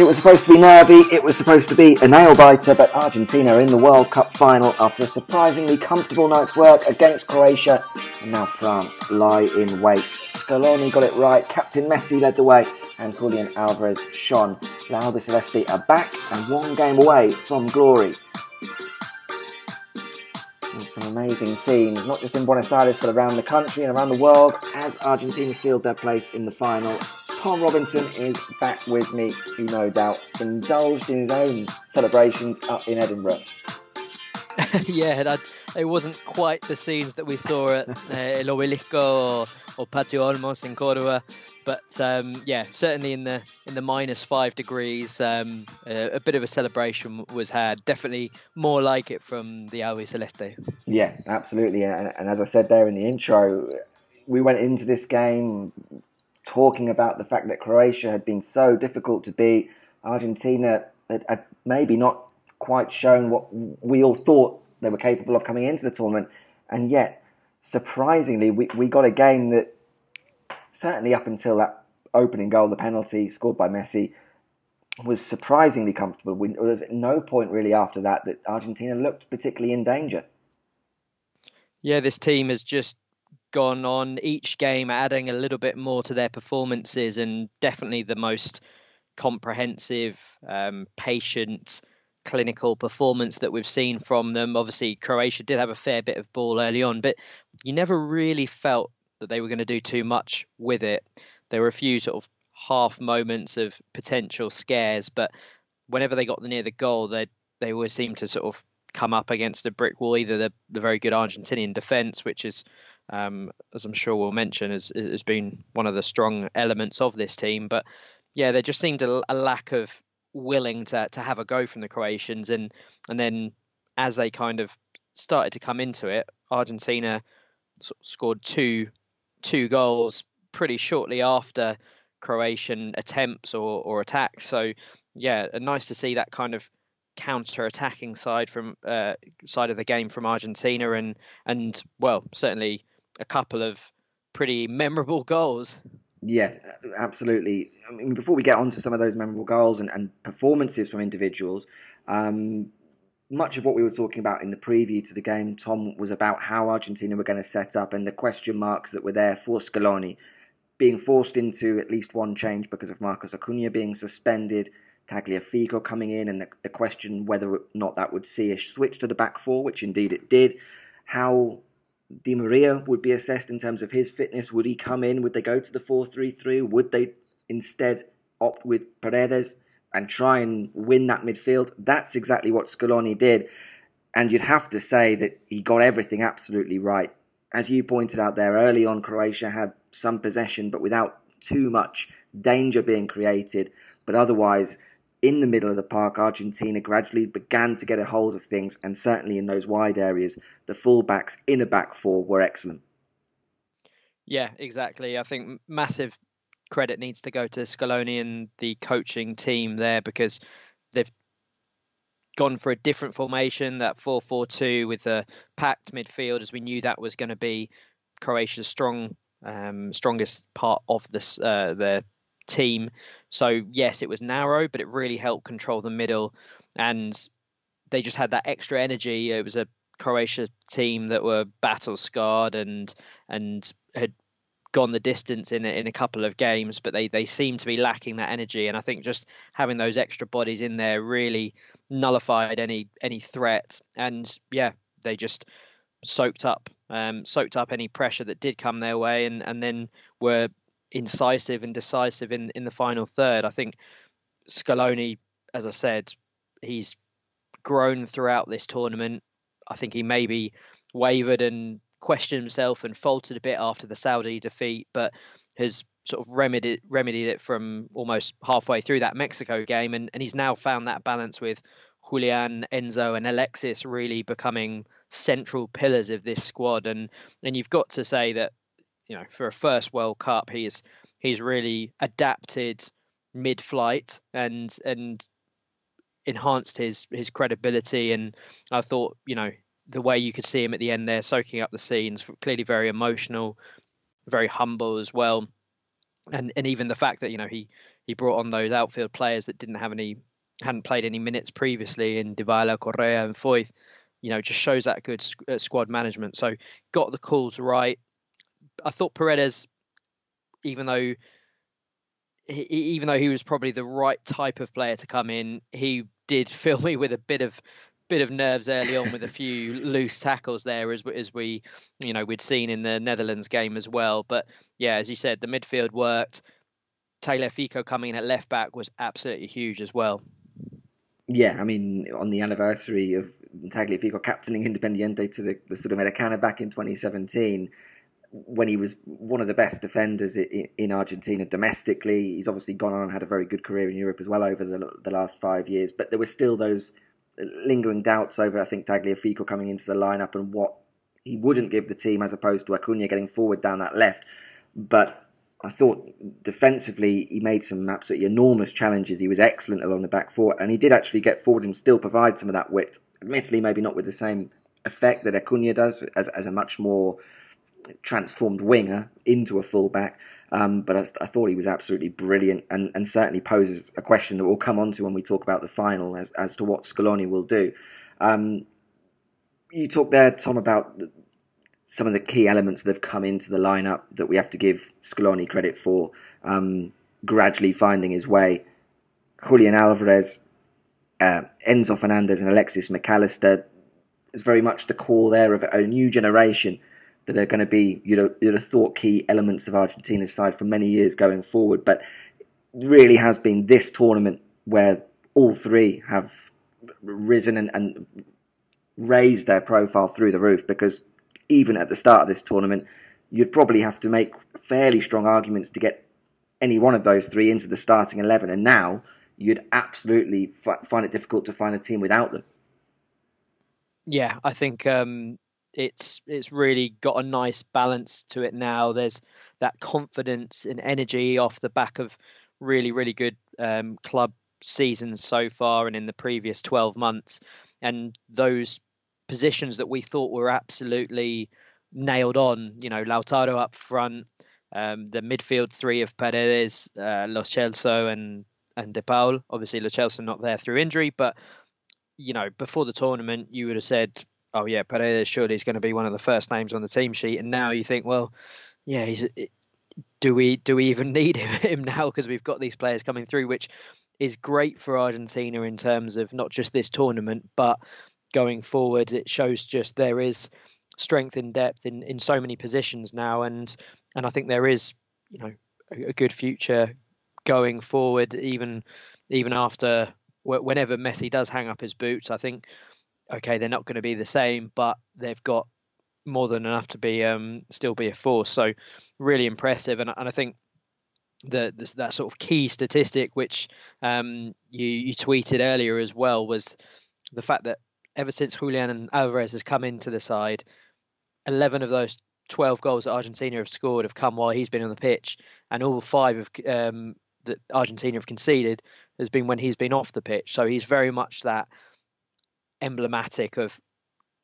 It was supposed to be nervy, it was supposed to be a nail biter, but Argentina in the World Cup final after a surprisingly comfortable night's work against Croatia, and now France lie in wait. Scaloni got it right, Captain Messi led the way, and Julian Alvarez shone. La Albiceleste are back and one game away from glory. And some amazing scenes, not just in Buenos Aires but around the country and around the world, as Argentina sealed their place in the final. Tom Robinson is back with me, who no doubt indulged in his own celebrations up in Edinburgh. yeah, that, it wasn't quite the scenes that we saw at uh, El Obelisco or, or Patio Olmos in Cordoba, but um, yeah, certainly in the in the minus five degrees, um, uh, a bit of a celebration was had. Definitely more like it from the Albiceleste. Yeah, absolutely, and, and as I said there in the intro, we went into this game talking about the fact that Croatia had been so difficult to beat. Argentina had, had maybe not quite shown what we all thought they were capable of coming into the tournament, and yet, surprisingly, we, we got a game that certainly up until that opening goal, the penalty scored by Messi, was surprisingly comfortable. We, there was no point really after that that Argentina looked particularly in danger. Yeah, this team has just gone on each game, adding a little bit more to their performances, and definitely the most comprehensive, um, patient, clinical performance that we've seen from them. Obviously, Croatia did have a fair bit of ball early on, but you never really felt that they were going to do too much with it. There were a few sort of half moments of potential scares, but whenever they got near the goal, they they always seemed to sort of come up against a brick wall. Either the the very good Argentinian defence, which is um, as I'm sure we'll mention, has, has been one of the strong elements of this team. But yeah, there just seemed a, a lack of willing to to have a go from the Croatians, and and then as they kind of started to come into it, Argentina scored two two goals pretty shortly after Croatian attempts or, or attacks. So yeah, nice to see that kind of counter-attacking side from uh, side of the game from Argentina, and and well, certainly a couple of pretty memorable goals. Yeah, absolutely. I mean, before we get on to some of those memorable goals and, and performances from individuals, um, much of what we were talking about in the preview to the game, Tom, was about how Argentina were going to set up and the question marks that were there for Scaloni being forced into at least one change because of Marcos Acuna being suspended, Tagliafico coming in, and the, the question whether or not that would see a switch to the back four, which indeed it did. How Di Maria would be assessed in terms of his fitness. Would he come in? Would they go to the 4 3 3? Would they instead opt with Paredes and try and win that midfield? That's exactly what Scaloni did. And you'd have to say that he got everything absolutely right. As you pointed out there, early on, Croatia had some possession, but without too much danger being created. But otherwise, in the middle of the park, Argentina gradually began to get a hold of things, and certainly in those wide areas, the fullbacks in a back four were excellent. Yeah, exactly. I think massive credit needs to go to Scaloni and the coaching team there because they've gone for a different formation, that 4 4 2 with a packed midfield, as we knew that was going to be Croatia's strong, um, strongest part of this, uh, their team. So yes, it was narrow, but it really helped control the middle, and they just had that extra energy. It was a Croatia team that were battle scarred and and had gone the distance in a, in a couple of games, but they they seem to be lacking that energy. And I think just having those extra bodies in there really nullified any any threat. And yeah, they just soaked up um, soaked up any pressure that did come their way, and and then were incisive and decisive in in the final third. I think Scaloni, as I said, he's grown throughout this tournament. I think he maybe wavered and questioned himself and faltered a bit after the Saudi defeat, but has sort of remedied remedied it from almost halfway through that Mexico game, and, and he's now found that balance with Julian, Enzo, and Alexis really becoming central pillars of this squad. And and you've got to say that you know, for a first World Cup, he's he's really adapted mid-flight and and enhanced his his credibility. And I thought, you know, the way you could see him at the end there, soaking up the scenes, clearly very emotional, very humble as well. and and even the fact that you know he he brought on those outfield players that didn't have any hadn't played any minutes previously in Dybala, Correa, and Foyth, you know, just shows that good uh, squad management. So got the calls right. I thought Paredes, even though he, even though he was probably the right type of player to come in, he did fill me with a bit of bit of nerves early on with a few loose tackles there as as we you know we'd seen in the Netherlands game as well. But yeah as you said the midfield worked. Tagliafico coming in at left back was absolutely huge as well. Yeah I mean on the anniversary of Tagliafico captaining Independiente to the, the Sudamericana back in 2017 when he was one of the best defenders in Argentina domestically. He's obviously gone on and had a very good career in Europe as well over the, the last five years. But there were still those lingering doubts over, I think, Tagliafico coming into the lineup and what he wouldn't give the team as opposed to Acuna getting forward down that left. But I thought defensively he made some absolutely enormous challenges. He was excellent along the back four, and he did actually get forward and still provide some of that width. Admittedly, maybe not with the same effect that Acuna does as, as a much more transformed winger into a fullback. Um, but I, I, thought he was absolutely brilliant and, and certainly poses a question that we'll come on to when we talk about the final as, as to what Scaloni will do. Um, you talked there, Tom, about the, some of the key elements that have come into the lineup that we have to give Scaloni credit for um, gradually finding his way. Julian Alvarez, uh, Enzo Fernandez, and Alexis McAllister is very much the core there of a new generation that are going to be, you know, you'd have thought key elements of Argentina's side for many years going forward. But really has been this tournament where all three have risen and, and raised their profile through the roof because even at the start of this tournament, you'd probably have to make fairly strong arguments to get any one of those three into the starting 11. And now you'd absolutely f- find it difficult to find a team without them. Yeah, I think um, it's it's really got a nice balance to it now. There's that confidence and energy off the back of really really good um, club seasons so far and in the previous 12 months, and those positions that we thought were absolutely nailed on. You know, Lautaro up front, um, the midfield three of Paredes, uh, Lo Celso, and and De Paul. Obviously, Lo Celso not there through injury, but you know, before the tournament, you would have said oh yeah, Paredes surely is going to be one of the first names on the team sheet, and now you think, well, yeah, he's. Do we do we even need him now because we've got these players coming through, which is great for Argentina in terms of not just this tournament, but going forward. It shows just there is strength in depth in, in so many positions now, and and I think there is you know a, a good future going forward, even even after whenever Messi does hang up his boots. I think okay, they're not going to be the same, but they've got more than enough to be um, still be a force. So really impressive, and, and I think the, the, that sort of key statistic which um, you you tweeted earlier as well was the fact that ever since Julian and Alvarez has come into the side, eleven of those 12 goals that Argentina have scored have come while he's been on the pitch, and all five of um, that Argentina have conceded has been when he's been off the pitch. So he's very much that emblematic of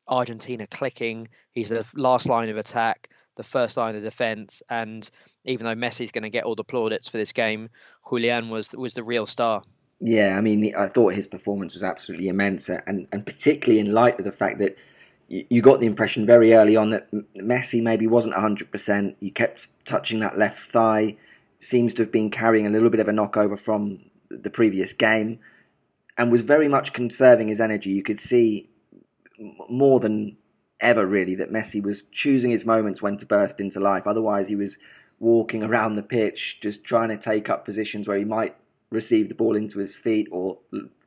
Argentina clicking. He's the last line of attack, the first line of defense, and even though Messi's going to get all the plaudits for this game, Julian was was the real star. Yeah, I mean, I thought his performance was absolutely immense, and and particularly in light of the fact that you got the impression very early on that Messi maybe wasn't 100%. He kept touching that left thigh, seems to have been carrying a little bit of a knockover from the previous game and was very much conserving his energy. You could see more than ever, really, that Messi was choosing his moments when to burst into life. Otherwise, he was walking around the pitch, just trying to take up positions where he might receive the ball into his feet or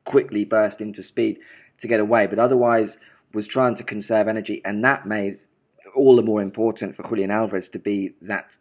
quickly burst into speed to get away. But otherwise, was trying to conserve energy, and that made all the more important for Julian Alvarez to be that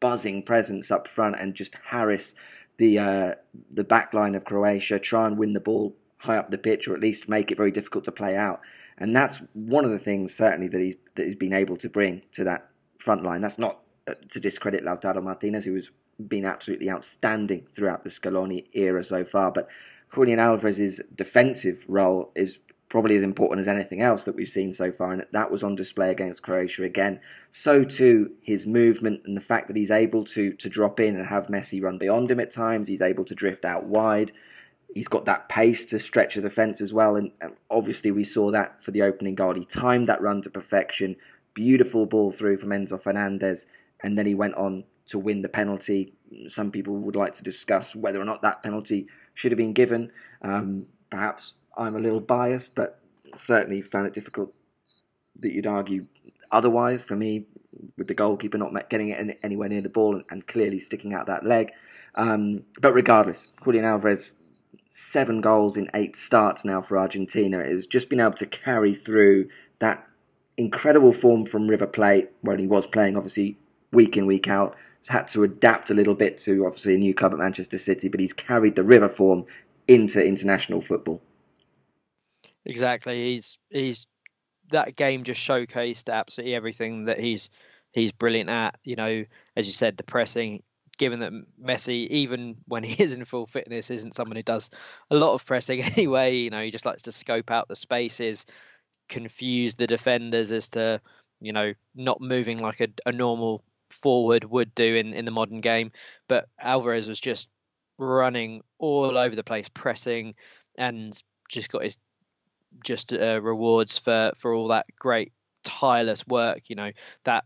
buzzing presence up front and just harass the uh, the back line of Croatia, try and win the ball high up the pitch, or at least make it very difficult to play out. And that's one of the things certainly that he's that he's been able to bring to that front line. That's not uh, to discredit Lautaro Martinez, who has been absolutely outstanding throughout the Scaloni era so far, but Julian Alvarez's defensive role is probably as important as anything else that we've seen so far, and that was on display against Croatia again. So too his movement and the fact that he's able to to drop in and have Messi run beyond him at times. He's able to drift out wide. He's got that pace to stretch the defence as well, and, and obviously we saw that for the opening goal. He timed that run to perfection. Beautiful ball through from Enzo Fernandez, and then he went on to win the penalty. Some people would like to discuss whether or not that penalty should have been given. Um, perhaps I'm a little biased, but certainly found it difficult that you'd argue otherwise. For me, with the goalkeeper not getting it anywhere near the ball and, clearly sticking out that leg. Um, but regardless, Julian Alvarez, seven goals in eight starts now for Argentina, has just been able to carry through that incredible form from River Plate, where he was playing obviously week in, week out. He's had to adapt a little bit to obviously a new club at Manchester City, but he's carried the River form into international football. Exactly. He's he's that game just showcased absolutely everything that he's he's brilliant at. You know, as you said, the pressing. Given that Messi, even when he is in full fitness, isn't someone who does a lot of pressing anyway. You know, he just likes to scope out the spaces, confuse the defenders as to you know not moving like a, a normal forward would do in, in the modern game. But Alvarez was just running all over the place, pressing, and just got his just uh, rewards for for all that great tireless work. You know that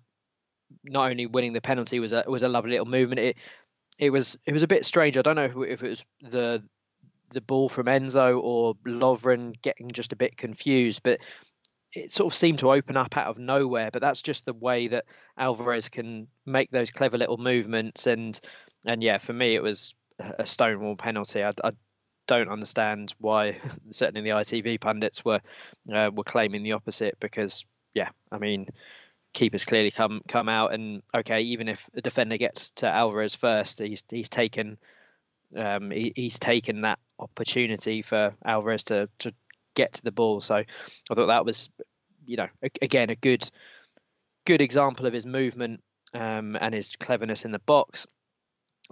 not only winning the penalty was a was a lovely little movement. It it was it was a bit strange. I don't know if it was the the ball from Enzo or Lovren getting just a bit confused, but it sort of seemed to open up out of nowhere. But that's just the way that Alvarez can make those clever little movements. And and yeah, for me, it was a stonewall penalty. I, I don't understand why certainly the ITV pundits were uh, were claiming the opposite because yeah, I mean keepers clearly come come out and okay, even if a defender gets to Alvarez first, he's he's taken um, he, he's taken that opportunity for Alvarez to to get to the ball. So I thought that was you know again a good good example of his movement um, and his cleverness in the box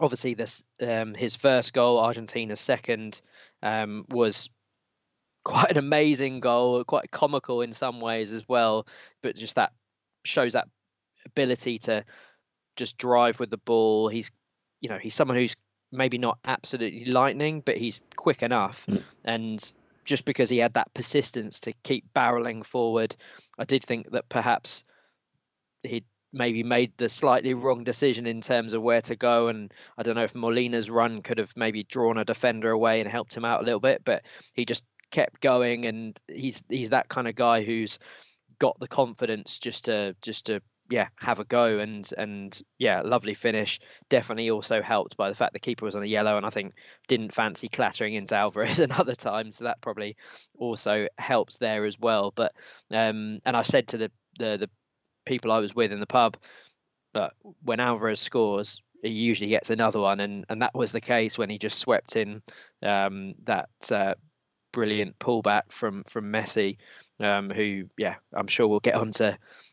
obviously this um, his first goal, Argentina's second, um, was quite an amazing goal, quite comical in some ways as well. But just that shows that ability to just drive with the ball. He's you know he's someone who's maybe not absolutely lightning, but he's quick enough. Mm. And just because he had that persistence to keep barreling forward, I did think that perhaps he'd maybe made the slightly wrong decision in terms of where to go. And I don't know if Molina's run could have maybe drawn a defender away and helped him out a little bit, but he just kept going. And he's he's that kind of guy who's got the confidence just to just to yeah have a go and and yeah lovely finish definitely also helped by the fact the keeper was on a yellow and i think didn't fancy clattering into alvarez another time so that probably also helps there as well but um and i said to the the, the people I was with in the pub. But when Alvarez scores, he usually gets another one, and, and that was the case when he just swept in um, that uh, brilliant pullback from from Messi, um, who yeah I'm sure we'll get onto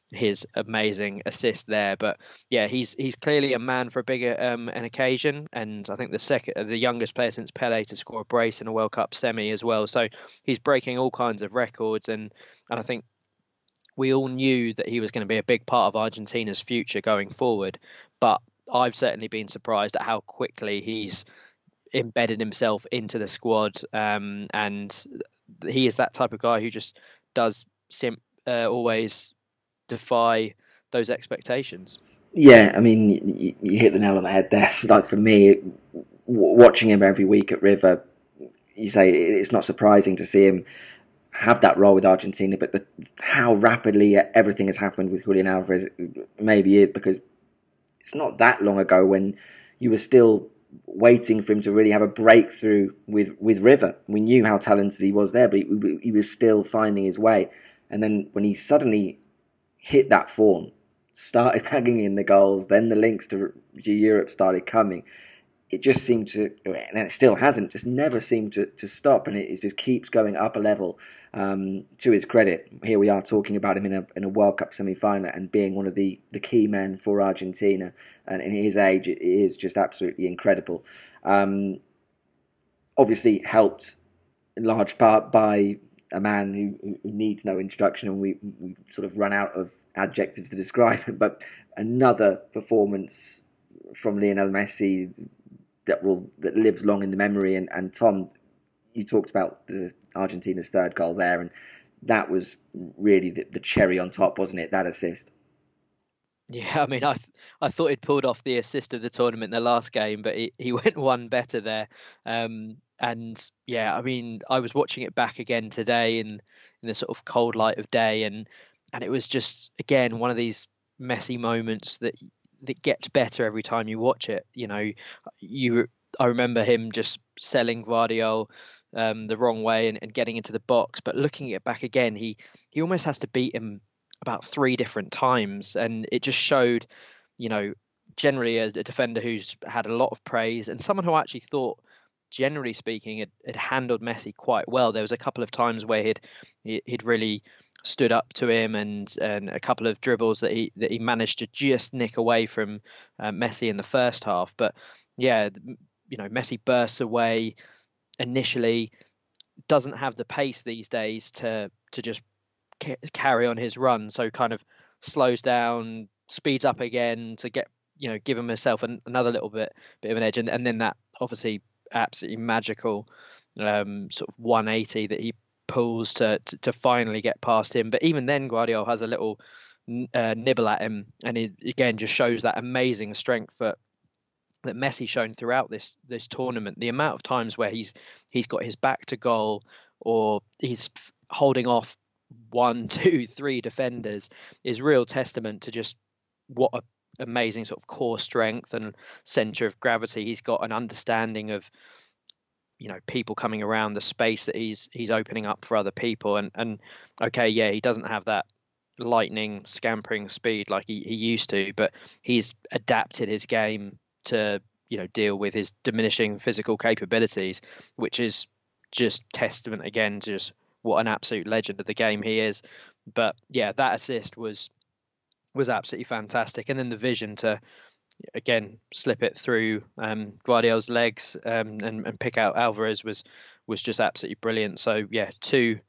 his amazing assist there. But yeah, he's he's clearly a man for a bigger um, an occasion, and I think the second the youngest player since Pele to score a brace in a World Cup semi as well. So he's breaking all kinds of records, and and I think we all knew that he was going to be a big part of Argentina's future going forward. But I've certainly been surprised at how quickly he's embedded himself into the squad. Um, and he is that type of guy who just does sim- uh, always defy those expectations. Yeah, I mean, you, you, hit the nail on the head there. Like for me, watching him every week at River, you say it's not surprising to see him have that role with Argentina, but the, how rapidly everything has happened with Julian Alvarez maybe is because it's not that long ago when you were still waiting for him to really have a breakthrough with, with River. We knew how talented he was there, but he, he was still finding his way. And then when he suddenly hit that form, started banging in the goals, then the links to, to Europe started coming it just seemed to, and it still hasn't, just never seemed to, to stop, and it, it just keeps going up a level um, to his credit, here we are talking about him in a, in a World Cup semi final and being one of the, the key men for Argentina. And in his age, it is just absolutely incredible. Um, obviously, helped in large part by a man who, who needs no introduction, and we we sort of run out of adjectives to describe him. But another performance from Lionel Messi that will that lives long in the memory. And, and Tom, you talked about the Argentina's third goal there, and that was really the, the cherry on top, wasn't it? That assist. Yeah, I mean, I th- I thought he'd pulled off the assist of the tournament in the last game, but he, he went one better there. Um, and yeah, I mean, I was watching it back again today in in the sort of cold light of day, and and it was just again one of these Messi moments that that gets better every time you watch it. You know, you I remember him just selling Gvardiol um, the wrong way and, and getting into the box, but looking at it back again, he he almost has to beat him about three different times, and it just showed, you know, generally a, a defender who's had a lot of praise and someone who actually thought generally speaking, had handled Messi quite well. There was a couple of times where he'd he'd really stood up to him, and and a couple of dribbles that he that he managed to just nick away from uh, Messi in the first half. But yeah, you know, Messi bursts away initially, doesn't have the pace these days to to just ca- carry on his run, so kind of slows down, speeds up again to get you know give himself an, another little bit bit of an edge, and, and then that obviously absolutely magical um, sort of 180 that he pulls to, to, to finally get past him. But even then, Gvardiol has a little uh, nibble at him, and he again just shows that amazing strength that that Messi shown throughout this this tournament. The amount of times where he's he's got his back to goal or he's holding off one, two, three defenders is real testament to just what a amazing sort of core strength and center of gravity. He's got an understanding of you know people coming around the space that he's he's opening up for other people and and okay yeah he doesn't have that lightning scampering speed like he, he used to but he's adapted his game to you know deal with his diminishing physical capabilities which is just testament again to just what an absolute legend of the game he is but yeah that assist was was absolutely fantastic. And then the vision to again slip it through um, Gvardiol's legs um, and, and pick out Alvarez was was just absolutely brilliant. So yeah, two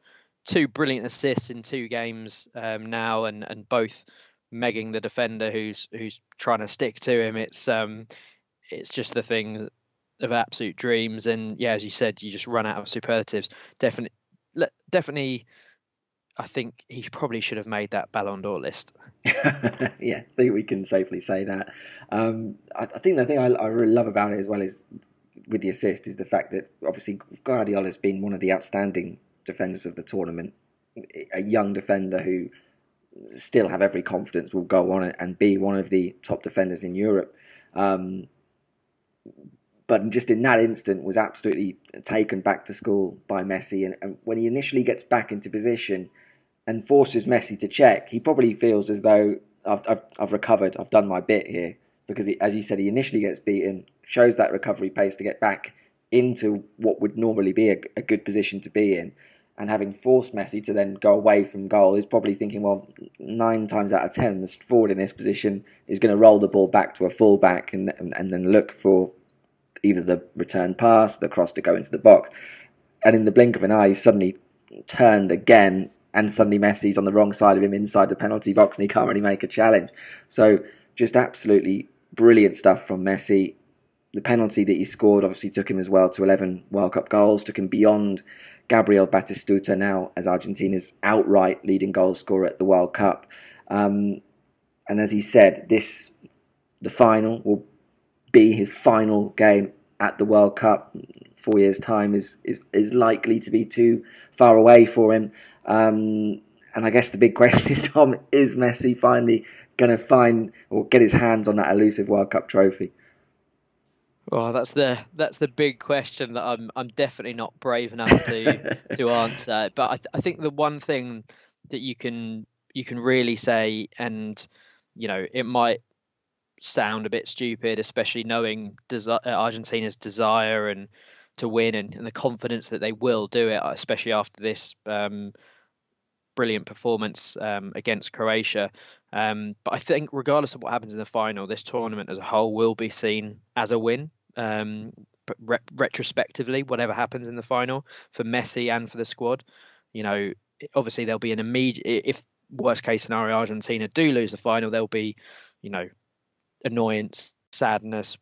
two brilliant assists in two games um, now, and and both megging the defender who's who's trying to stick to him. It's um it's just the thing of absolute dreams. And yeah, as you said, you just run out of superlatives. Definitely, definitely I think he probably should have made that Ballon d'Or list. yeah, I think we can safely say that. Um, I, I, think the thing I, I, really love about it as well is with the assist is the fact that obviously Gvardiol has been one of the outstanding defenders of the tournament, a young defender who still have every confidence will go on and be one of the top defenders in Europe. Um, but just in that instant was absolutely taken back to school by Messi. And, and when he initially gets back into position, and forces Messi to check, he probably feels as though I've, I've, I've recovered, I've done my bit here. Because, he, as you said, he initially gets beaten, shows that recovery pace to get back into what would normally be a, a good position to be in. And having forced Messi to then go away from goal, he's probably thinking, well, nine times out of ten, the forward in this position is going to roll the ball back to a fullback and, and, and then look for either the return pass, the cross to go into the box. And in the blink of an eye, he's suddenly turned again and suddenly Messi's on the wrong side of him inside the penalty box and he can't really make a challenge. So just absolutely brilliant stuff from Messi. The penalty that he scored obviously took him as well to 11 World Cup goals, took him beyond Gabriel Batistuta now as Argentina's outright leading goal scorer at the World Cup. Um, and as he said, this the final will be his final game at the World Cup. Four years' time is is, is likely to be too far away for him. Um, and I guess the big question is, Tom, is Messi finally going to find or get his hands on that elusive World Cup trophy? Well, that's the that's the big question that I'm I'm definitely not brave enough to to answer. But I, th- I think the one thing that you can you can really say, and you know, it might sound a bit stupid, especially knowing desi- Argentina's desire and to win and, and, the confidence that they will do it, especially after this um, brilliant performance um, against Croatia. Um, but I think, regardless of what happens in the final, this tournament as a whole will be seen as a win. Um, re- retrospectively, whatever happens in the final for Messi and for the squad. You know, obviously there'll be an immediate if worst case scenario Argentina do lose the final, there'll be, you know, annoyance, sadness,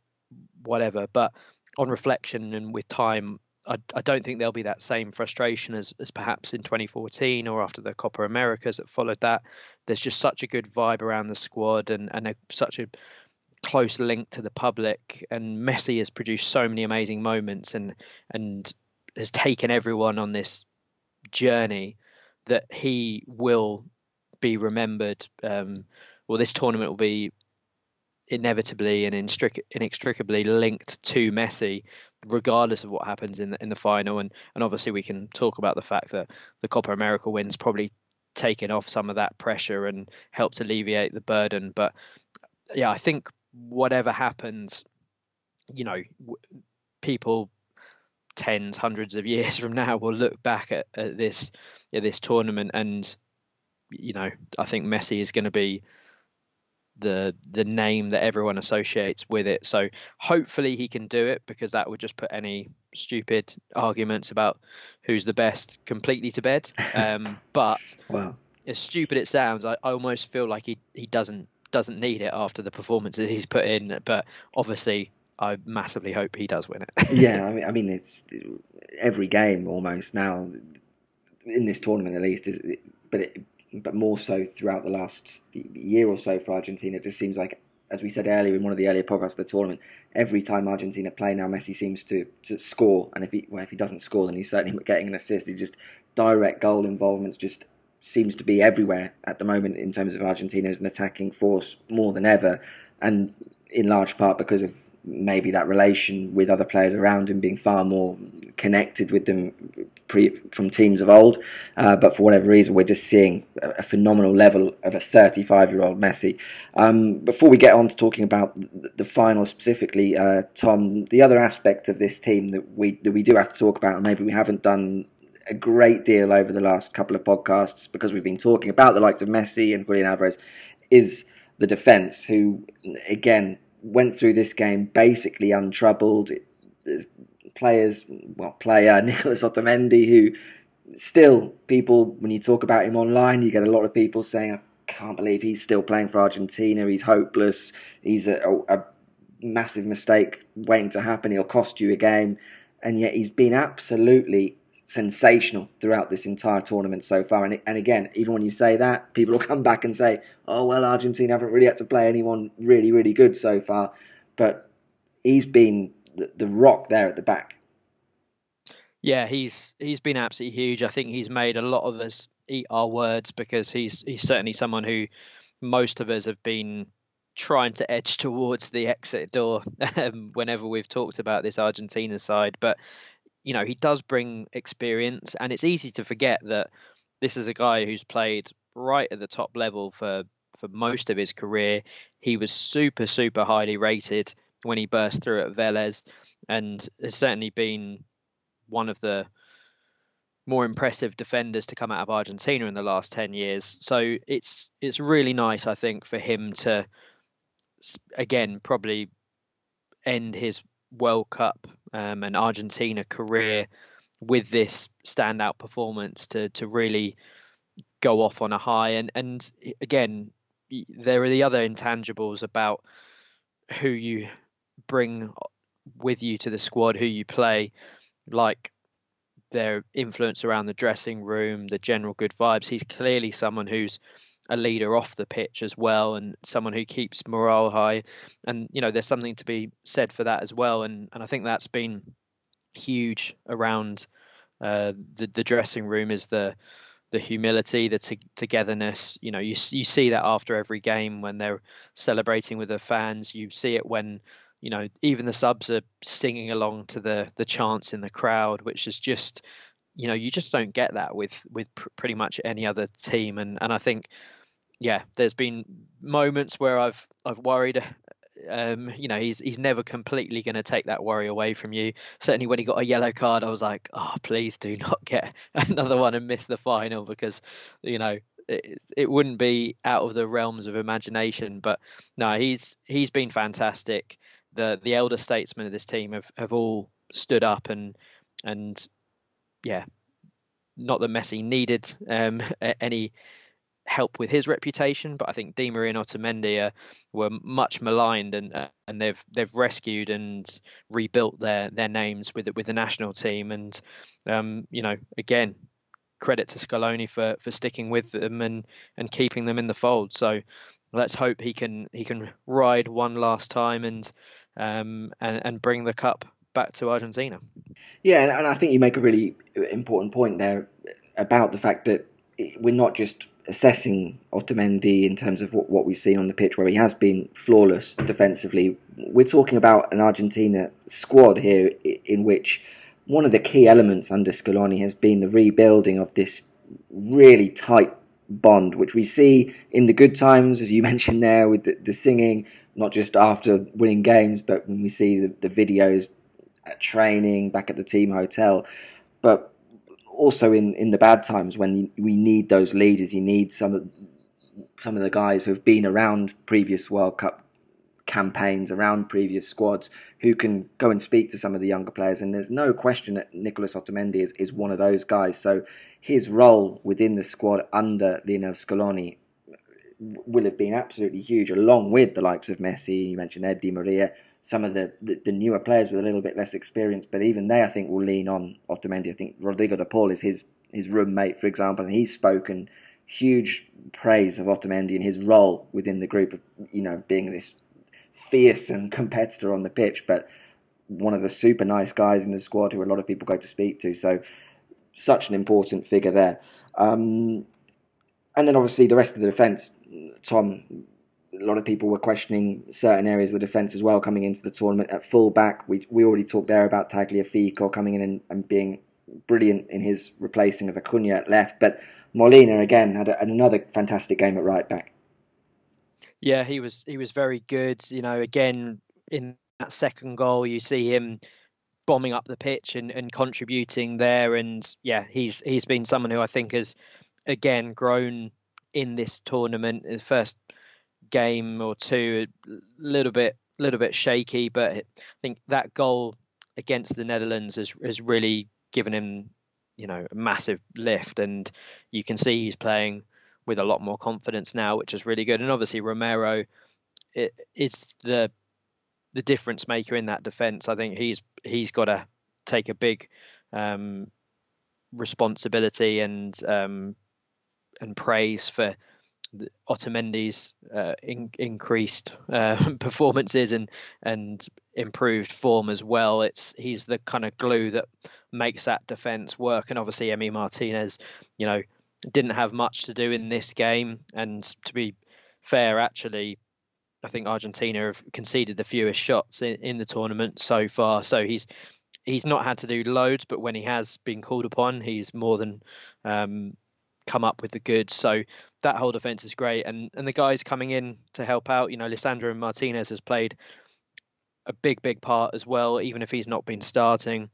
whatever. But on reflection and with time, I, I don't think there'll be that same frustration as, as perhaps in 2014 or after the Copa Americas that followed that. There's just such a good vibe around the squad and, and a, such a close link to the public. And Messi has produced so many amazing moments and and has taken everyone on this journey that he will be remembered. Um, well, this tournament will be inevitably and inextricably linked to Messi, regardless of what happens in the, in the final. And and obviously we can talk about the fact that the Copa America wins probably taken off some of that pressure and helped alleviate the burden. But yeah, I think whatever happens, you know, people tens, hundreds of years from now will look back at, at this at this tournament and you know, I think Messi is going to be the the name that everyone associates with it. So hopefully he can do it because that would just put any stupid arguments about who's the best completely to bed. Um, but wow. as stupid it sounds, I, I almost feel like he he doesn't doesn't need it after the performances he's put in. But obviously, I massively hope he does win it. yeah, I mean, I mean, it's every game almost now in this tournament at least is, but it, but more so throughout the last year or so for Argentina. It just seems like, as we said earlier in one of the earlier podcasts of the tournament, every time Argentina play now, Messi seems to, to score. And if he well, if he doesn't score, then he's certainly getting an assist. He just direct goal involvement just seems to be everywhere at the moment in terms of Argentina as an attacking force more than ever, and in large part because of maybe that relation with other players around him being far more connected with them pre, from teams of old. Uh, but for whatever reason, we're just seeing a, phenomenal level of a 35 year old Messi. Um, before we get on to talking about the final specifically, uh, Tom, the other aspect of this team that we that we do have to talk about, and maybe we haven't done a great deal over the last couple of podcasts because we've been talking about the likes of Messi and Julian Alvarez, is the defence, who again went through this game basically untroubled. There's players, well, player Nicolas Otamendi, who still people, when you talk about him online, you get a lot of people saying, I can't believe he's still playing for Argentina. He's hopeless. He's a, a, a massive mistake waiting to happen. He'll cost you a game. And yet he's been absolutely sensational throughout this entire tournament so far. And, and again, even when you say that, people will come back and say, oh, well, Argentina haven't really had to play anyone really, really good so far. But he's been the, the rock there at the back. Yeah, he's he's been absolutely huge. I think he's made a lot of us eat our words because he's he's certainly someone who most of us have been trying to edge towards the exit door um, whenever we've talked about this Argentina side. But you know, he does bring experience, and it's easy to forget that this is a guy who's played right at the top level for for most of his career. He was super, super highly rated when he burst through at Vélez, and has certainly been one of the more impressive defenders to come out of Argentina in the last 10 years. So it's it's really nice I think for him to again probably end his World Cup um, and Argentina career with this standout performance to to really go off on a high. And and again, there are the other intangibles about who you bring with you to the squad, who you play, like their influence around the dressing room, the general good vibes. He's clearly someone who's a leader off the pitch as well and someone who keeps morale high. And you know there's something to be said for that as well. And and I think that's been huge around uh, the the dressing room is the the humility the t- togetherness. You know you you see that after every game when they're celebrating with the fans. You see it when you know even the subs are singing along to the the chants in the crowd which is just you know you just don't get that with with pr- pretty much any other team. And and I think yeah, there's been moments where I've I've worried. Um, you know, he's he's never completely going to take that worry away from you. Certainly, when he got a yellow card, I was like, oh, please do not get another one and miss the final because, you know, it, it wouldn't be out of the realms of imagination. But no, he's he's been fantastic. The the elder statesmen of this team have, have all stood up and and yeah, not that Messi needed um, any help with his reputation, but I think Di Maria and Otamendi are, were much maligned, and uh, and they've they've rescued and rebuilt their their names with with the national team, and um, you know again credit to Scaloni for for sticking with them and and keeping them in the fold. So let's hope he can he can ride one last time and um and and bring the cup back to Argentina. Yeah, and, and I think you make a really important point there about the fact that we're not just assessing Otamendi in terms of what, what we've seen on the pitch, where he has been flawless defensively. We're talking about an Argentina squad here in which one of the key elements under Scaloni has been the rebuilding of this really tight bond, which we see in the good times, as you mentioned there, with the, the singing, not just after winning games, but when we see the, the videos at training, back at the team hotel. But also in, in the bad times when we need those leaders, you need some of some of the guys who have been around previous World Cup campaigns, around previous squads, who can go and speak to some of the younger players. And there's no question that Nicolas Otamendi is, is one of those guys. So his role within the squad under Lionel Scaloni will have been absolutely huge, along with the likes of Messi, you mentioned Di Maria, some of the, the, the, newer players with a little bit less experience, but even they, I think, will lean on Otamendi. I think Rodrigo de Paul is his his roommate, for example, and he's spoken huge praise of Otamendi and his role within the group of, you know, being this fierce and competitor on the pitch, but one of the super nice guys in the squad who a lot of people go to speak to. So, such an important figure there. Um, and then obviously the rest of the defence, Tom, a lot of people were questioning certain areas of the defence as well coming into the tournament. At full back, we, we already talked there about Tagliafico coming in and, and being brilliant in his replacing of Acuna at left. But Molina, again, had a, another fantastic game at right back. Yeah, he was he was very good. You know, again, in that second goal, you see him bombing up the pitch and, and contributing there. And yeah, he's he's been someone who I think has again grown in this tournament. The first game or two, a little bit, little bit shaky, but I think that goal against the Netherlands has has really given him, you know, a massive lift, and you can see he's playing with a lot more confidence now, which is really good. And obviously Romero is the the difference maker in that defence. I think he's he's got to take a big um, responsibility and um, and praise for Otamendi's uh, in, increased uh, performances and and improved form as well. It's he's the kind of glue that makes that defense work. And obviously, Emi Martinez, you know, didn't have much to do in this game. And to be fair, actually, I think Argentina have conceded the fewest shots in, in the tournament so far. So he's he's not had to do loads, but when he has been called upon, he's more than um, come up with the goods. So that whole defense is great, and and the guys coming in to help out. You know, Lisandro Martinez has played a big, big part as well, even if he's not been starting.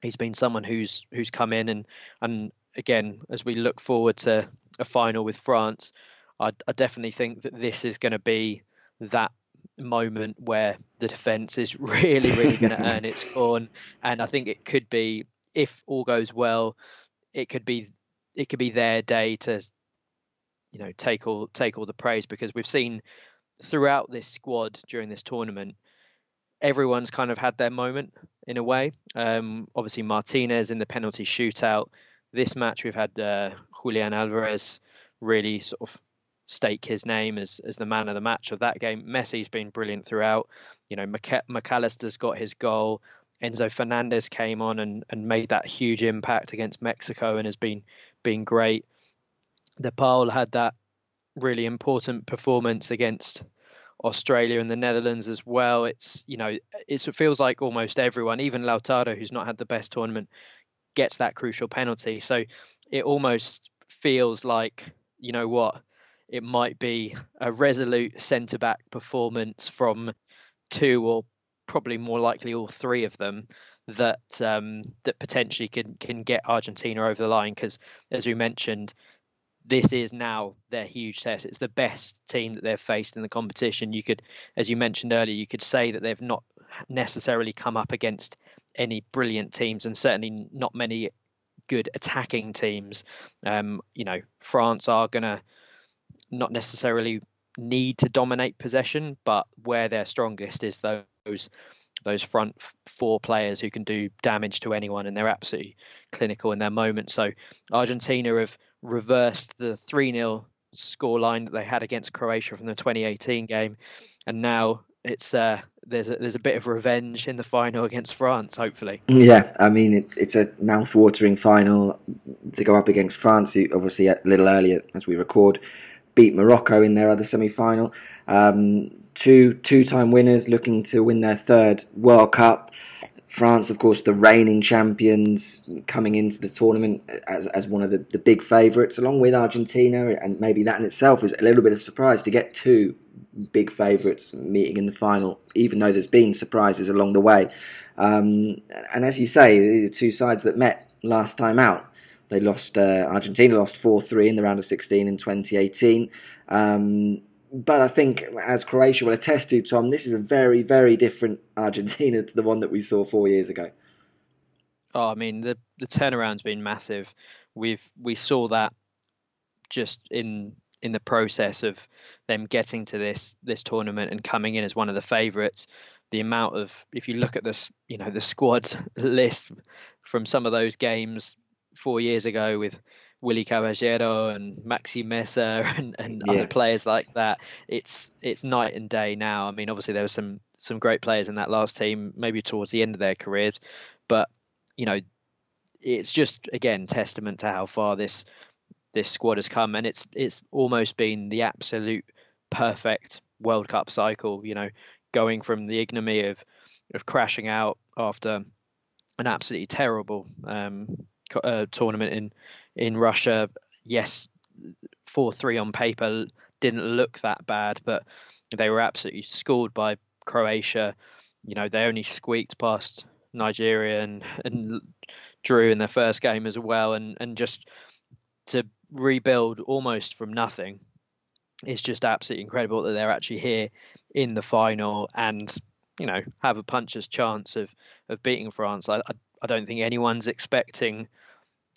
He's been someone who's who's come in and and again, as we look forward to a final with France, I, I definitely think that this is going to be that moment where the defense is really, really going to earn its corn, and I think it could be if all goes well, it could be it could be their day to you know take all take all the praise because we've seen throughout this squad during this tournament everyone's kind of had their moment in a way. Um, obviously martinez in the penalty shootout. This match we've had uh, julian alvarez really sort of stake his name as as the man of the match of that game. Messi's been brilliant throughout. You know Mac- Mac Allister's got his goal. Enzo Fernandez came on and, and made that huge impact against Mexico and has been been great. De Paul had that really important performance against Australia and the Netherlands as well. It's you know it feels like almost everyone, even Lautaro, who's not had the best tournament, gets that crucial penalty. So it almost feels like you know what it might be a resolute centre back performance from two or probably more likely all three of them that um, that potentially can can get Argentina over the line because as we mentioned this is now their huge test it's the best team that they've faced in the competition you could as you mentioned earlier you could say that they've not necessarily come up against any brilliant teams and certainly not many good attacking teams. Um, you know, France are to not necessarily need to dominate possession, but where they're strongest is those those front four players who can do damage to anyone, and they're absolutely clinical in their moment. So Argentina have reversed the three 0 scoreline that they had against Croatia from the 2018 game, and now it's uh, there's a, there's a bit of revenge in the final against France. Hopefully, yeah. I mean, it, it's a mouth-watering final to go up against France, who obviously a little earlier as we record beat Morocco in their other semi-final. Um, two two-time winners looking to win their third World Cup. France, of course, the reigning champions, coming into the tournament as, as one of the, the big favourites, along with Argentina, and maybe that in itself is a little bit of surprise to get two big favourites meeting in the final, even though there's been surprises along the way. Um, and as you say, the two sides that met last time out, they lost. Uh, Argentina lost four three in the round of sixteen in 2018. Um, but I think, as Croatia will attest to, Tom, this is a very, very different Argentina to the one that we saw four years ago. Oh, I mean, the the turnaround's been massive. We've we saw that just in in the process of them getting to this this tournament and coming in as one of the favourites. The amount of, if you look at this, you know, the squad list from some of those games four years ago with Willy Caballero and Maxi Meza and, and yeah. other players like that. It's it's night and day now. I mean, obviously there were some some great players in that last team, maybe towards the end of their careers, but you know, it's just again testament to how far this this squad has come, and it's it's almost been the absolute perfect World Cup cycle. You know, going from the ignominy of of crashing out after an absolutely terrible um, uh, tournament in in Russia, yes, four three on paper didn't look that bad, but they were absolutely scored by Croatia. You know, they only squeaked past Nigeria and, and drew in their first game as well, and and just to rebuild almost from nothing is just absolutely incredible that they're actually here in the final and you know have a puncher's chance of of beating France. I I, I don't think anyone's expecting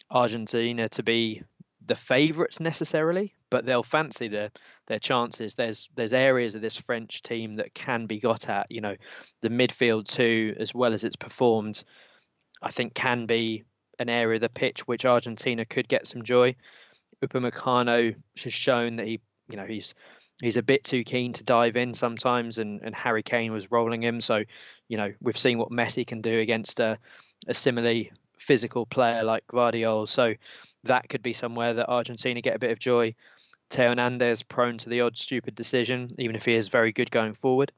Argentina to be the favourites necessarily, but they'll fancy their their chances. There's there's areas of this French team that can be got at. You know, the midfield too, as well as it's performed, I think can be an area of the pitch which Argentina could get some joy. Upamecano has shown that he, you know, he's he's a bit too keen to dive in sometimes, and, and Harry Kane was rolling him. So, you know, we've seen what Messi can do against a, a similarly physical player like Gvardiol. So that could be somewhere that Argentina get a bit of joy. Theo Hernandez prone to the odd stupid decision, even if he is very good going forward.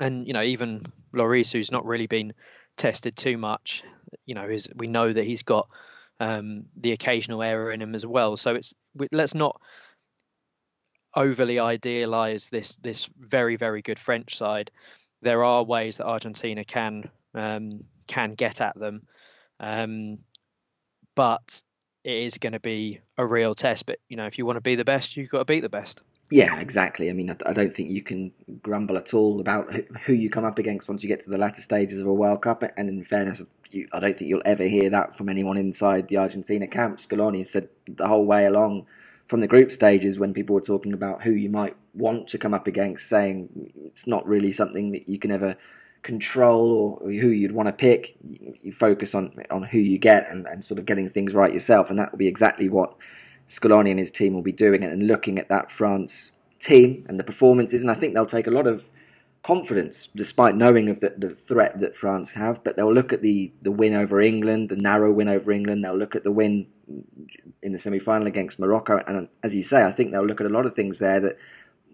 And you know, even Lloris, who's not really been tested too much, you know, is we know that he's got um, the occasional error in him as well. So it's let's not overly idealize this this very very good French side. There are ways that Argentina can um, can get at them, um, but it is going to be a real test. But you know, if you want to be the best, you've got to beat the best. Yeah, exactly. I mean, I don't think you can grumble at all about who you come up against once you get to the latter stages of a World Cup. And in fairness, you, I don't think you'll ever hear that from anyone inside the Argentina camp. Scaloni said the whole way along from the group stages when people were talking about who you might want to come up against, saying it's not really something that you can ever control or who you'd want to pick. You focus on on who you get and, and sort of getting things right yourself, and that will be exactly what Scaloni and his team will be doing and looking at that France team and the performances. And I think they'll take a lot of confidence, despite knowing of the, the threat that France have. But they'll look at the the win over England, the narrow win over England. They'll look at the win in the semi final against Morocco, and as you say, I think they'll look at a lot of things there that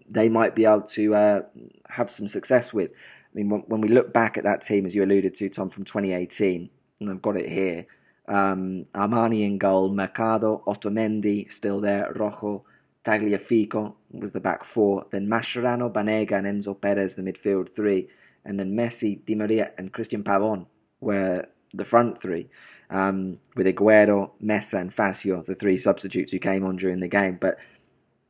they might be able to uh, have some success with. I mean, when, we look back at that team, as you alluded to, Tom, from 2018, and I've got it here um, Armani in goal, Mercado, Otamendi still there, Rojo, Tagliafico was the back four, then Mascherano, Banega, and Enzo Perez, the midfield three, and then Messi, Di Maria, and Cristian Pavon were the front three, um, with Aguero, Meza, and Fazio, the three substitutes who came on during the game. But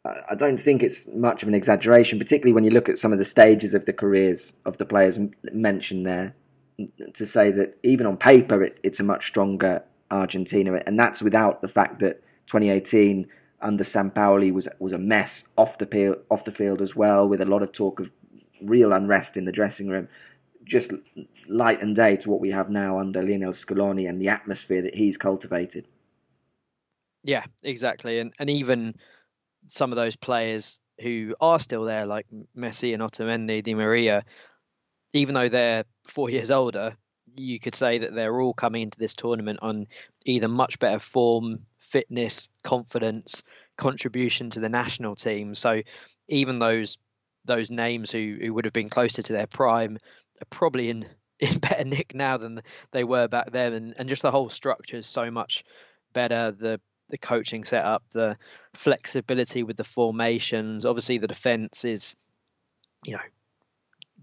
I don't think it's much of an exaggeration, particularly when you look at some of the stages of the careers of the players mentioned there, to say that even on paper it, it's a much stronger Argentina, and that's without the fact that 2018 under Sampaoli was was a mess off the field, off the field as well, with a lot of talk of real unrest in the dressing room. Just light and day to what we have now under Lionel Scaloni and the atmosphere that he's cultivated. Yeah, exactly, and and even some of those players who are still there, like Messi and Otamendi, Di Maria, even though they're four years older, you could say that they're all coming into this tournament on either much better form, fitness, confidence, contribution to the national team. So even those those names who, who would have been closer to their prime are probably in, in better nick now than they were back then and, and just the whole structure is so much better. The the coaching setup, the flexibility with the formations. Obviously, the defense is, you know,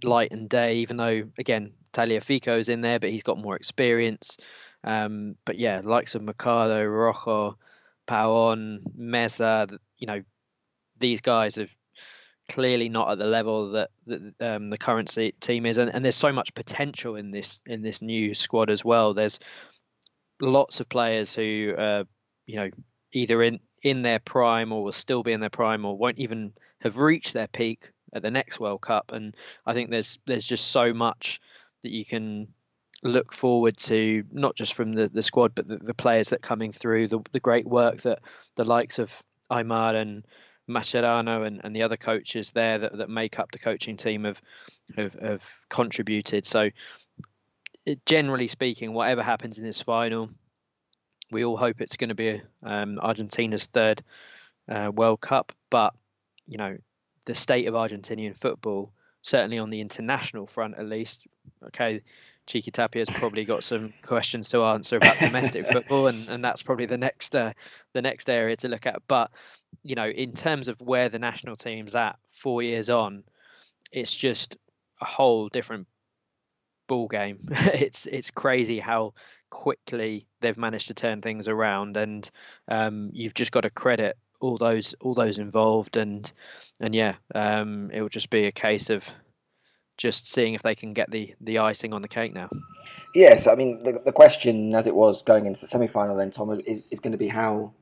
light and day. Even though, again, Tagliafico is in there, but he's got more experience. Um, but yeah, likes of Mercado, Rojo, Pavon, Meza, you know, these guys have clearly not at the level that, that um, the current team is, and, and there's so much potential in this in this new squad as well. There's lots of players who uh, you know either in in their prime or will still be in their prime or won't even have reached their peak at the next World Cup. And I think there's there's just so much that you can look forward to, not just from the, the squad, but the, the players that coming through, the, the great work that the likes of Aimar and Mascherano and, and the other coaches there that, that make up the coaching team have, have, have contributed. So, generally speaking, whatever happens in this final, we all hope it's going to be um, Argentina's third uh, World Cup. But you know, the state of Argentinian football, certainly on the international front at least. Okay, Chiqui Tapia has probably got some questions to answer about domestic football, and, and that's probably the next uh, the next area to look at. But you know, in terms of where the national team's at four years on, it's just a whole different ball game. it's it's crazy how quickly they've managed to turn things around, and um, you've just got to credit all those all those involved, and and yeah, um, it will just be a case of just seeing if they can get the the icing on the cake now. Yes, I mean the the question as it was going into the semi final then Tom is is going to be how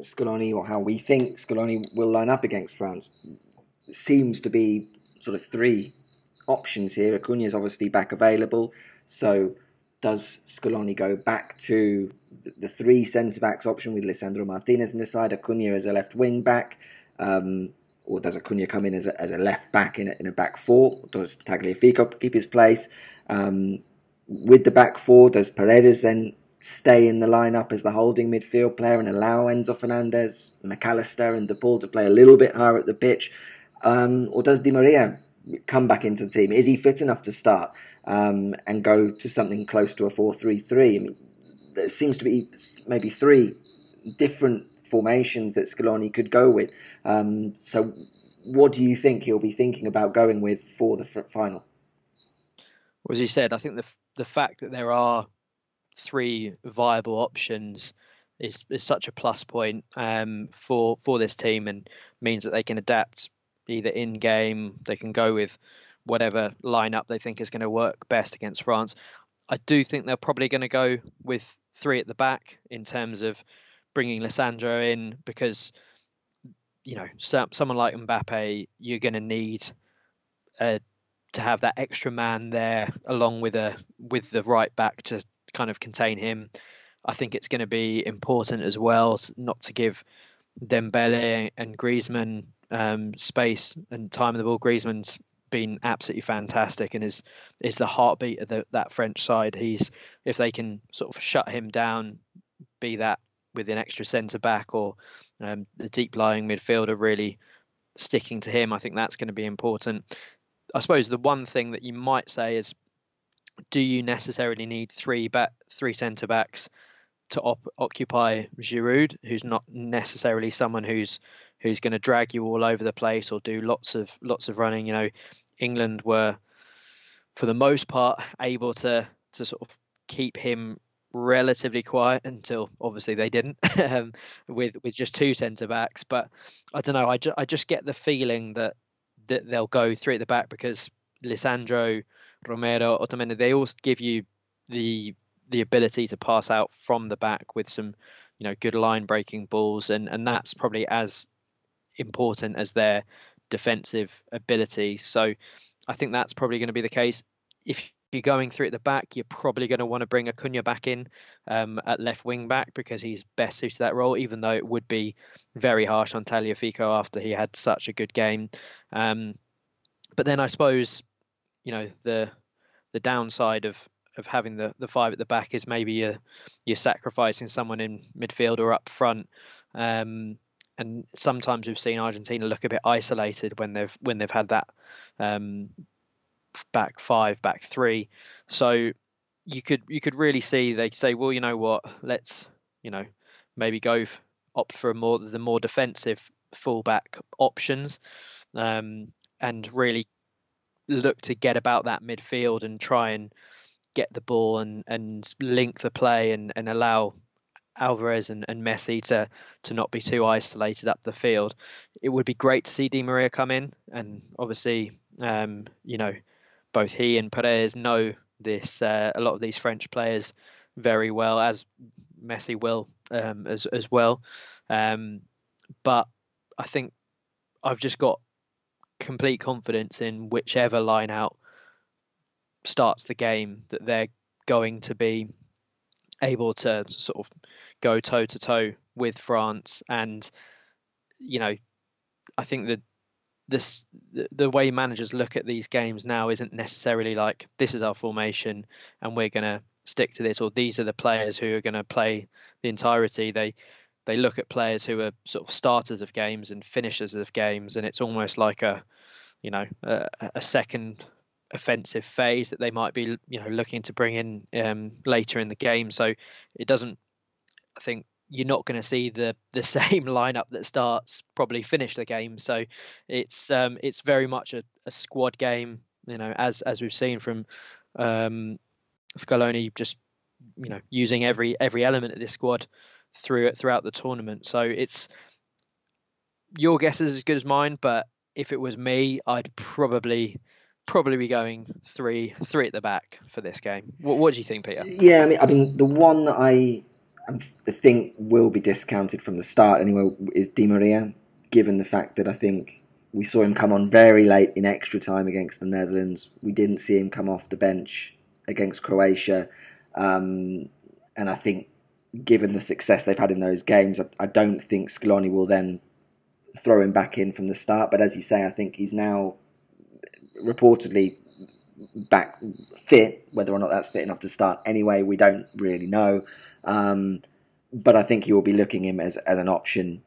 Scaloni or how we think Scaloni will line up against France. seems to be sort of three options here. Acuna is obviously back available, so does Scaloni go back to the three centre backs option with Lisandro Martinez in the side, Acuna as a left wing back, um, or does Acuna come in as a, as a left back in a, in a back four? Does Tagliafico keep his place? Um, with the back four, does Paredes then stay in the lineup as the holding midfield player and allow Enzo Fernandez, Mac Allister, and De Paul to play a little bit higher at the pitch? Um, or does Di Maria come back into the team? Is he fit enough to start um, and go to something close to a 4 3 3? I mean, there seems to be maybe three different formations that Scaloni could go with. Um, so, what do you think he'll be thinking about going with for the final? Well, as you said, I think the the fact that there are three viable options is, is such a plus point um, for for this team and means that they can adapt either in game. They can go with whatever lineup they think is going to work best against France. I do think they're probably going to go with three at the back in terms of bringing Lisandro in because you know someone like Mbappe you're going to need uh, to have that extra man there along with a with the right back to kind of contain him. I think it's going to be important as well not to give Dembele and Griezmann um, space and time in the ball. Griezmann's been absolutely fantastic and is is the heartbeat of the, that French side. He's if they can sort of shut him down, be that with an extra centre back or um, the deep lying midfielder really sticking to him, I think that's going to be important. I suppose the one thing that you might say is, do you necessarily need three back, three centre backs to op- occupy Giroud, who's not necessarily someone who's who's going to drag you all over the place or do lots of lots of running. You know, England were for the most part able to to sort of keep him relatively quiet until obviously they didn't um, with with just two centre backs. But I don't know. I, ju- I just get the feeling that that they'll go three at the back because Lisandro, Romero, Otamendi, they all give you the the ability to pass out from the back with some, you know, good line breaking balls, and and that's probably as important as their defensive ability. So I think that's probably going to be the case. If you're going through at the back, you're probably going to want to bring Acuna back in um, at left wing back because he's best suited to that role, even though it would be very harsh on Tagliafico after he had such a good game. Um, but then I suppose, you know, the the downside of of having the, the five at the back is maybe you're you're sacrificing someone in midfield or up front. Um, and sometimes we've seen Argentina look a bit isolated when they've when they've had that um, back five, back three. So you could you could really see they say, well, you know what, let's you know maybe go opt for a more the more defensive fullback options, um, and really look to get about that midfield and try and get the ball and and link the play and and allow Alvarez and, and Messi to to not be too isolated up the field. It would be great to see Di Maria come in, and obviously, um, you know, both he and Perez know this uh, a lot of these French players very well, as Messi will um, as as well. Um, but I think I've just got complete confidence in whichever line out starts the game that they're going to be able to sort of go toe to toe with France, and you know, I think that this the, way managers look at these games now isn't necessarily like this is our formation and we're going to stick to this or these are the players who are going to play the entirety. They they look at players who are sort of starters of games and finishers of games and it's almost like a you know a, a second offensive phase that they might be you know looking to bring in um, later in the game so it doesn't I think you're not going to see the the same lineup that starts probably finish the game. So it's um, it's very much a, a, squad game, you know, as as we've seen from um, Scaloni just you know using every every element of this squad through throughout the tournament. So it's your guess is as good as mine, but if it was me, I'd probably probably be going three three at the back for this game. What, what do you think, Peter? Yeah, I mean, I mean, the one that I think will be discounted from the start anyway is Di Maria, given the fact that I think we saw him come on very late in extra time against the Netherlands. We didn't see him come off the bench against Croatia, um, and I think given the success they've had in those games, I, I don't think Scaloni will then throw him back in from the start. But as you say, I think he's now reportedly back fit. Whether or not that's fit enough to start anyway, we don't really know. Um, but I think he will be looking him as, as an option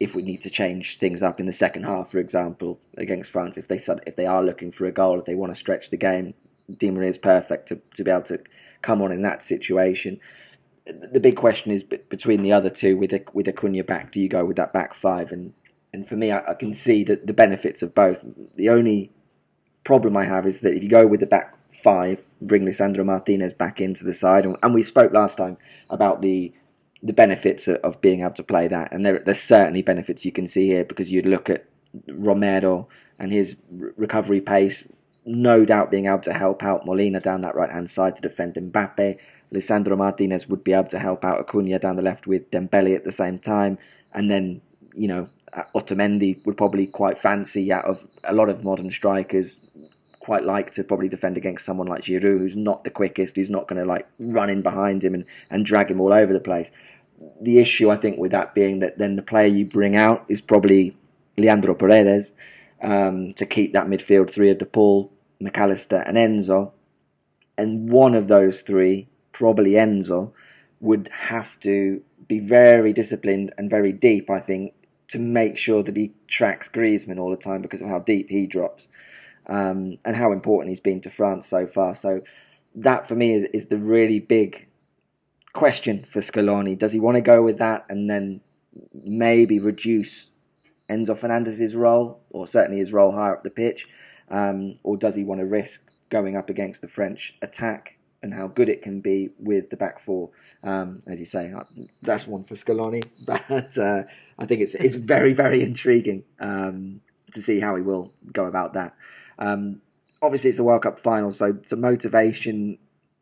if we need to change things up in the second half, for example, against France. If they if they are looking for a goal, if they want to stretch the game, Di Maria is perfect to, to be able to come on in that situation. The big question is between the other two with a, with Acuna back. Do you go with that back five? And and for me, I, I can see that the benefits of both. The only problem I have is that if you go with the back five, bring Lisandro Martinez back into the side. And, and we spoke last time about the the benefits of being able to play that, and there, there's certainly benefits you can see here because you'd look at Romero and his recovery pace, no doubt being able to help out Molina down that right hand side to defend Mbappe. Lisandro Martinez would be able to help out Acuna down the left with Dembele at the same time, and then you know Otamendi would probably quite fancy out of a lot of modern strikers quite like to probably defend against someone like Giroud, who's not the quickest, who's not going to like run in behind him and, and drag him all over the place. The issue, I think, with that being that then the player you bring out is probably Leandro Paredes um, to keep that midfield three of De Paul, Mac Allister, and Enzo. And one of those three, probably Enzo, would have to be very disciplined and very deep, I think, to make sure that he tracks Griezmann all the time because of how deep he drops um, and how important he's been to France so far. So that for me is, is the really big question for Scaloni. Does he want to go with that and then maybe reduce Enzo Fernandez's role, or certainly his role higher up the pitch, um, or does he want to risk going up against the French attack and how good it can be with the back four? Um, as you say, uh, that's one for Scaloni, but uh, I think it's it's very very intriguing um, to see how he will go about that. Um, obviously, it's a World Cup final, so, so motivation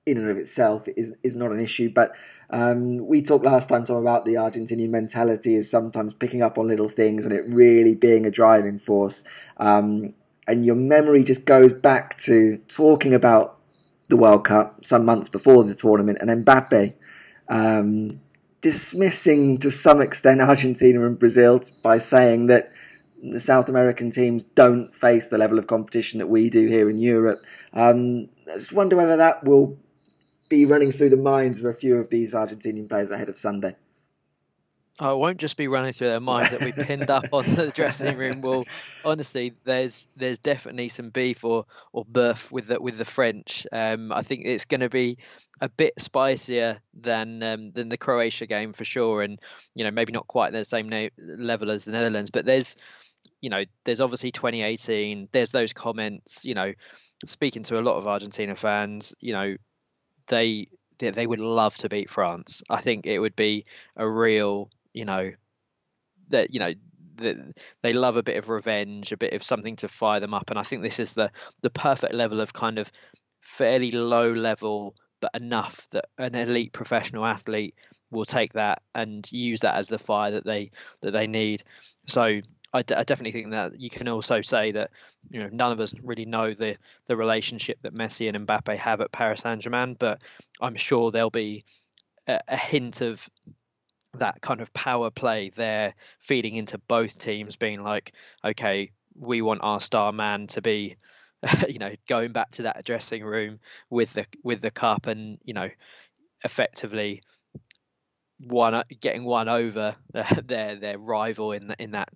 in and of itself is is not an issue. But um, we talked last time, Tom, about the Argentinian mentality is sometimes picking up on little things and it really being a driving force. Um, and your memory just goes back to talking about the World Cup some months before the tournament and Mbappe um, dismissing to some extent Argentina and Brazil by saying that the South American teams don't face the level of competition that we do here in Europe. Um, I just wonder whether that will be running through the minds of a few of these Argentinian players ahead of Sunday? It won't just be running through their minds that we pinned up on the dressing room wall. Honestly, there's there's definitely some beef or or beef with the with the French. Um, I think it's going to be a bit spicier than um, than the Croatia game for sure, and you know maybe not quite the same na- level as the Netherlands, but there's you know there's obviously 2018. There's those comments. You know, speaking to a lot of Argentina fans, you know they they would love to beat France. I think it would be a real, you know, that you know that they love a bit of revenge, a bit of something to fire them up, and I think this is the the perfect level of kind of fairly low level, but enough that an elite professional athlete will take that and use that as the fire that they that they need. So I, d- I definitely think that you can also say that you know none of us really know the the relationship that Messi and Mbappe have at Paris Saint Germain, but I'm sure there'll be a, a hint of that kind of power play there feeding into both teams, being like, okay, we want our star man to be you know going back to that dressing room with the with the cup and you know effectively one getting one over their their rival in in that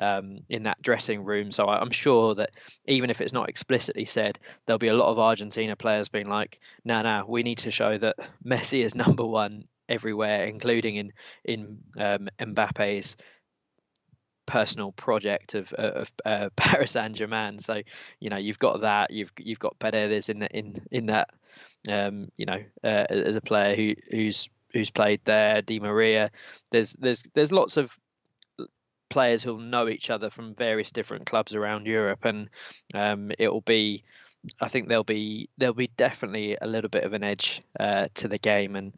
um, in that dressing room. So I'm sure that even if it's not explicitly said, there'll be a lot of Argentina players being like, "No, nah, no, nah, we need to show that Messi is number one everywhere, including in in um, Mbappe's." personal project of of uh, Paris Saint Germain. So you know you've got that. You've you've got Paredes in the, in in that. Um, you know, uh, as a player who who's who's played there, Di Maria. There's there's there's lots of players who'll know each other from various different clubs around Europe, and um, it will be. I think there'll be there'll be definitely a little bit of an edge uh, to the game, and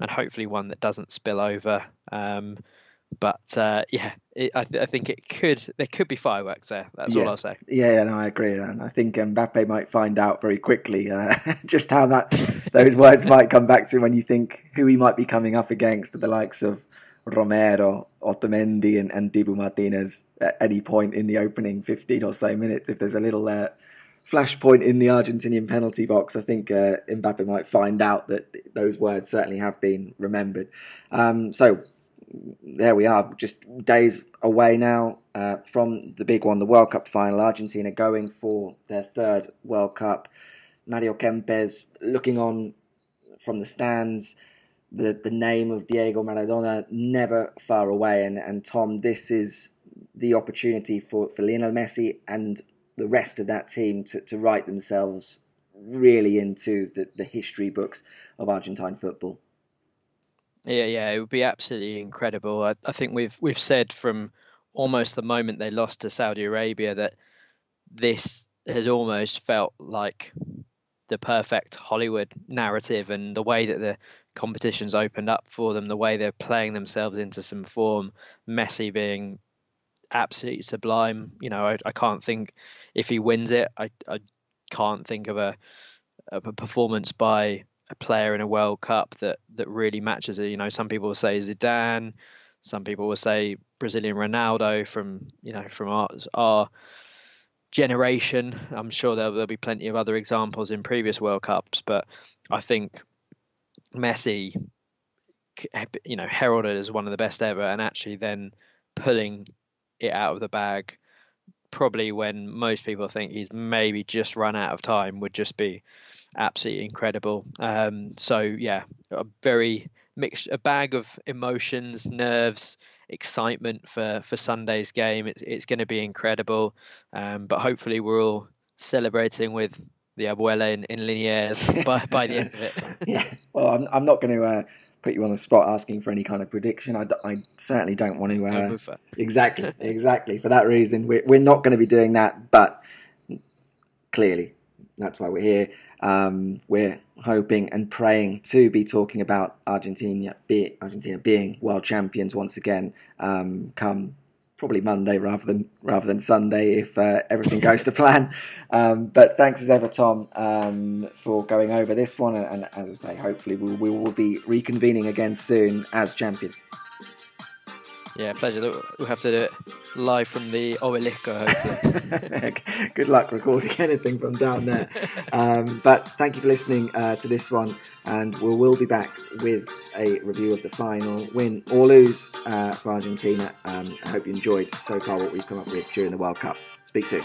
and hopefully one that doesn't spill over. Um, but uh, yeah, it, I, th- I, think it could. There could be fireworks there. That's yeah. all I'll say. Yeah, no, I agree, and I think Mbappe might find out very quickly uh, just how that those words might come back to when you think who he might be coming up against, to the likes of Romero, Otamendi, and, and Dibu Martinez at any point in the opening fifteen or so minutes. If there's a little uh, flashpoint in the Argentinian penalty box, I think uh, Mbappe might find out that those words certainly have been remembered. Um, so there we are, just days away now uh, from the big one, the World Cup final. Argentina going for their third World Cup. Mario Kempes looking on from the stands. The, the name of Diego Maradona never far away. And, and Tom, this is the opportunity for, for Lionel Messi and the rest of that team to, to write themselves really into the, the history books of Argentine football. Yeah, yeah, it would be absolutely incredible. I, I think we've we've said from almost the moment they lost to Saudi Arabia that this has almost felt like the perfect Hollywood narrative and the way that the competition's opened up for them, the way they're playing themselves into some form, Messi being absolutely sublime. You know, I, I can't think if he wins it, I, I can't think of a, of a performance by a player in a World Cup that that really matches it. You know, some people will say Zidane, some people will say Brazilian Ronaldo from you know from our our generation. I'm sure there'll, there'll be plenty of other examples in previous World Cups, but I think Messi, you know, heralded as one of the best ever, and actually then pulling it out of the bag probably when most people think he's maybe just run out of time would just be absolutely incredible. Um, so yeah, a very mixed, a bag of emotions, nerves, excitement for for Sunday's game. It's it's going to be incredible. Um, but hopefully we're all celebrating with the abuela in, in Liniers by by the end of it. yeah. Well, I'm I'm not going to. Uh put you on the spot asking for any kind of prediction. I, I certainly don't want to. Uh, exactly, exactly. For that reason, we're, we're not going to be doing that. But clearly, that's why we're here. Um, we're hoping and praying to be talking about Argentina, be, Argentina being world champions once again um, come probably Monday rather than rather than Sunday if uh, everything goes to plan. Um, but thanks as ever, Tom, um, for going over this one. And, and, as I say, hopefully we, we will be reconvening again soon as champions. Yeah, pleasure. We'll have to do it live from the Obelisco, hopefully. Good luck recording anything from down there. Um, but thank you for listening uh, to this one, and we will be back with a review of the final win or lose uh, for Argentina. Um, I hope you enjoyed so far what we've come up with during the World Cup. Speak soon.